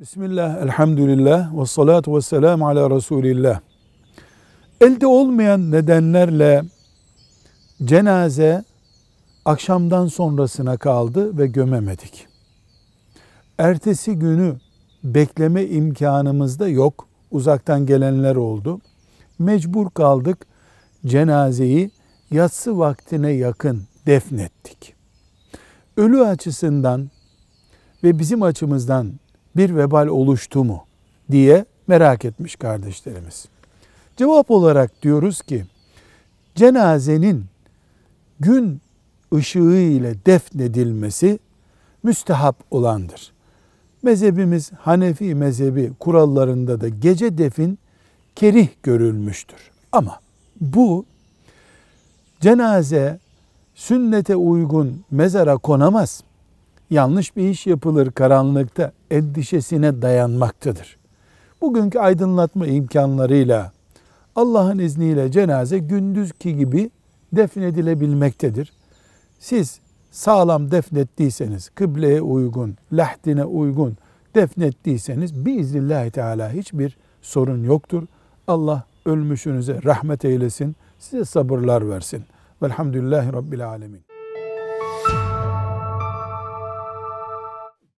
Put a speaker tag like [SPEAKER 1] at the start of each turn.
[SPEAKER 1] Bismillah, elhamdülillah, ve salatu ve selamu ala Resulillah. Elde olmayan nedenlerle cenaze akşamdan sonrasına kaldı ve gömemedik. Ertesi günü bekleme imkanımız da yok. Uzaktan gelenler oldu. Mecbur kaldık. Cenazeyi yatsı vaktine yakın defnettik. Ölü açısından ve bizim açımızdan bir vebal oluştu mu diye merak etmiş kardeşlerimiz. Cevap olarak diyoruz ki cenazenin gün ışığı ile defnedilmesi müstehap olandır. Mezhebimiz Hanefi mezhebi kurallarında da gece defin kerih görülmüştür. Ama bu cenaze sünnete uygun mezara konamaz. Yanlış bir iş yapılır karanlıkta endişesine dayanmaktadır. Bugünkü aydınlatma imkanlarıyla Allah'ın izniyle cenaze gündüzki gibi defnedilebilmektedir. Siz sağlam defnettiyseniz, kıbleye uygun, lahdine uygun defnettiyseniz biiznillahü teala hiçbir sorun yoktur. Allah ölmüşünüze rahmet eylesin, size sabırlar versin. Velhamdülillahi Rabbil Alemin.